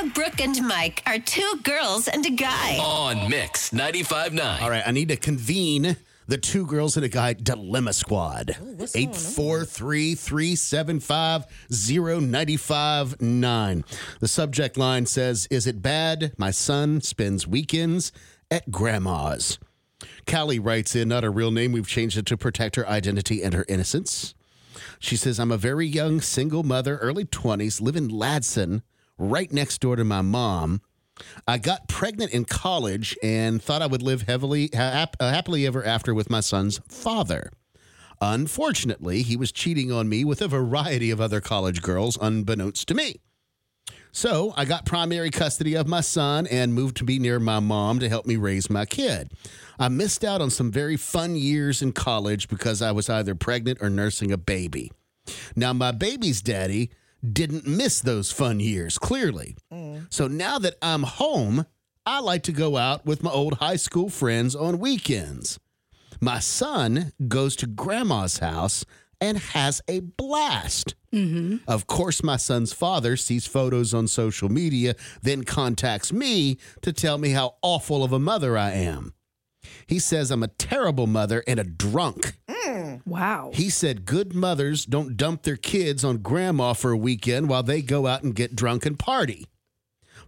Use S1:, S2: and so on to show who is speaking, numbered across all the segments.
S1: Leah, Brooke, and Mike are two girls and a guy.
S2: On Mix 95.9.
S3: All right, I need to convene the two girls and a guy dilemma squad. 843 375 0959. The subject line says Is it bad my son spends weekends at grandma's? Callie writes in, not a real name. We've changed it to protect her identity and her innocence. She says, I'm a very young single mother, early 20s, live in Ladson, right next door to my mom. I got pregnant in college and thought I would live heavily, uh, happily ever after with my son's father. Unfortunately, he was cheating on me with a variety of other college girls, unbeknownst to me. So I got primary custody of my son and moved to be near my mom to help me raise my kid. I missed out on some very fun years in college because I was either pregnant or nursing a baby. Now, my baby's daddy didn't miss those fun years, clearly. Mm. So now that I'm home, I like to go out with my old high school friends on weekends. My son goes to grandma's house and has a blast. Mm-hmm. Of course, my son's father sees photos on social media, then contacts me to tell me how awful of a mother I am. He says I'm a terrible mother and a drunk. Mm. Mm.
S4: Wow.
S3: He said good mothers don't dump their kids on grandma for a weekend while they go out and get drunk and party.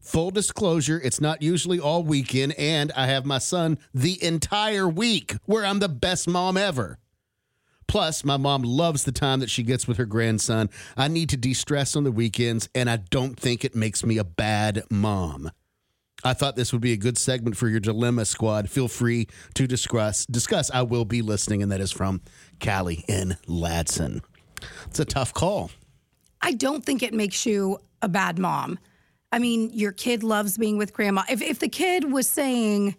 S3: Full disclosure, it's not usually all weekend, and I have my son the entire week where I'm the best mom ever. Plus, my mom loves the time that she gets with her grandson. I need to de stress on the weekends, and I don't think it makes me a bad mom. I thought this would be a good segment for your dilemma squad. Feel free to discuss. Discuss. I will be listening, and that is from Callie in Ladson. It's a tough call.
S4: I don't think it makes you a bad mom. I mean, your kid loves being with grandma. If if the kid was saying,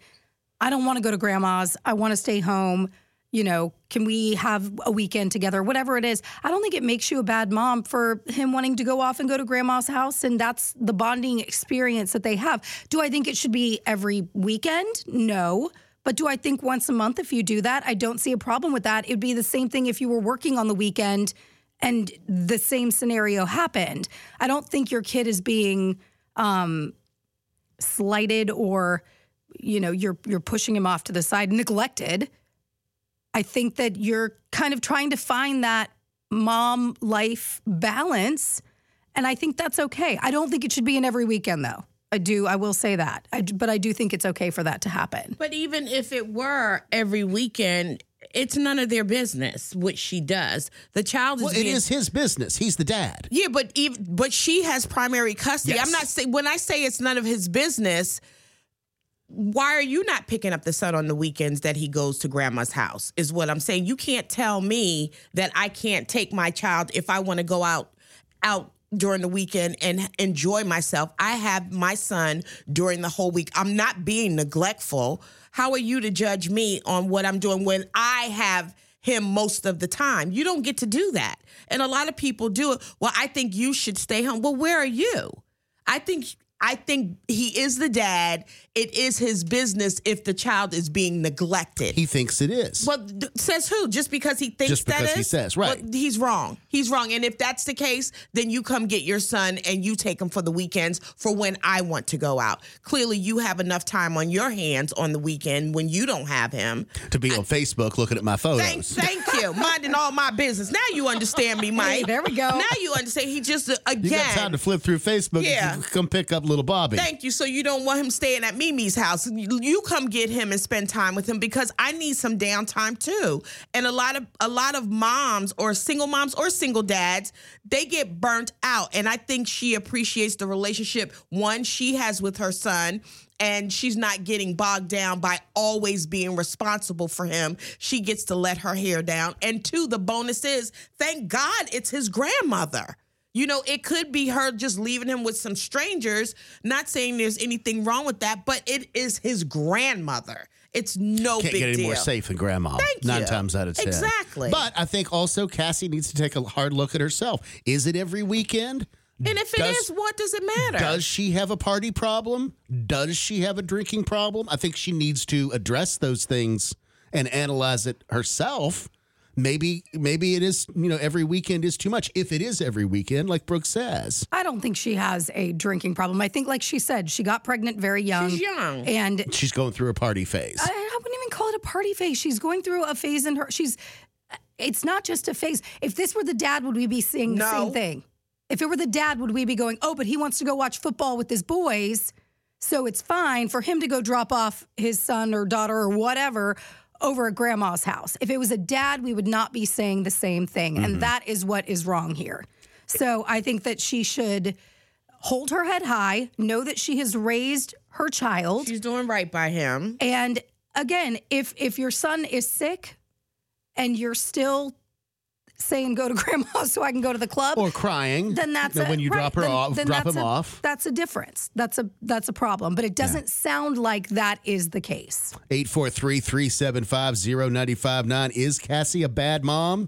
S4: "I don't want to go to grandma's. I want to stay home," you know, can we have a weekend together? Whatever it is, I don't think it makes you a bad mom for him wanting to go off and go to grandma's house, and that's the bonding experience that they have. Do I think it should be every weekend? No. But do I think once a month, if you do that, I don't see a problem with that. It'd be the same thing if you were working on the weekend and the same scenario happened. I don't think your kid is being um, slighted or, you know, you're you're pushing him off to the side, neglected. I think that you're kind of trying to find that mom life balance, and I think that's okay. I don't think it should be in every weekend though. I do. I will say that. I, but I do think it's okay for that to happen.
S5: But even if it were every weekend, it's none of their business what she does. The child is
S3: Well, it
S5: being
S3: is his business. He's the dad.
S5: Yeah, but even but she has primary custody.
S3: Yes.
S5: I'm not saying when I say it's none of his business. Why are you not picking up the son on the weekends that he goes to grandma's house? Is what I'm saying. You can't tell me that I can't take my child if I want to go out out during the weekend and enjoy myself. I have my son during the whole week. I'm not being neglectful. How are you to judge me on what I'm doing when I have him most of the time? You don't get to do that. And a lot of people do it. Well, I think you should stay home. Well, where are you? I think I think he is the dad. It is his business if the child is being neglected.
S3: He thinks it is.
S5: Well, d- says who? Just because he thinks
S3: Just
S5: that
S3: because he
S5: is?
S3: says, right.
S5: Well, he's wrong. He's wrong. And if that's the case, then you come get your son and you take him for the weekends for when I want to go out. Clearly, you have enough time on your hands on the weekend when you don't have him.
S3: to be on Facebook looking at my photos.
S5: Thank, thank you. Minding all my business. Now you understand me, Mike.
S4: Hey, there we go.
S5: Now you understand. He just uh,
S3: you got time to flip through Facebook.
S5: Yeah.
S3: and come pick up little Bobby.
S5: Thank you. So you don't want him staying at Mimi's house. You come get him and spend time with him because I need some downtime too. And a lot of a lot of moms or single moms or single dads, they get burnt out. And I think she appreciates the relationship one she has with her son. And she's not getting bogged down by always being responsible for him. She gets to let her hair down. And two, the bonus is thank God it's his grandmother. You know, it could be her just leaving him with some strangers. Not saying there's anything wrong with that, but it is his grandmother. It's no
S3: Can't
S5: big
S3: get any
S5: deal.
S3: more safe than grandma.
S5: Thank
S3: Nine
S5: you.
S3: times out of ten.
S5: Exactly.
S3: But I think also Cassie needs to take a hard look at herself. Is it every weekend?
S5: And if it is, what does it matter?
S3: Does she have a party problem? Does she have a drinking problem? I think she needs to address those things and analyze it herself maybe maybe it is you know every weekend is too much if it is every weekend like brooke says
S4: I don't think she has a drinking problem. I think, like she said, she got pregnant very young.
S5: She's young.
S4: And
S3: she's going through a party phase
S4: I, I wouldn't even call it a party phase. She's going through a phase in her. She's. It's not just a phase. If this were the dad, would we be seeing the
S5: No.
S4: same thing? If it were the dad, would we be going, oh, but he wants to go watch football with his boys, so it's fine for him to go drop off his son or daughter or whatever over at grandma's house. If it was a dad, we would not be saying the same thing, and mm-hmm. that is what is wrong here. So I think that she should hold her head high, know that she has raised her child.
S5: She's doing right by him.
S4: And again, if if your son is sick and you're still saying go to grandma so I can go to the club,
S3: or crying
S4: then that's
S3: Then
S4: a,
S3: when you
S4: right,
S3: drop her
S4: then-
S3: off
S4: then
S3: drop him
S4: a-
S3: off
S4: That's a difference. That's a that's a problem. But it doesn't sound like that is the case.
S3: 843-375-0959 is cassie a bad mom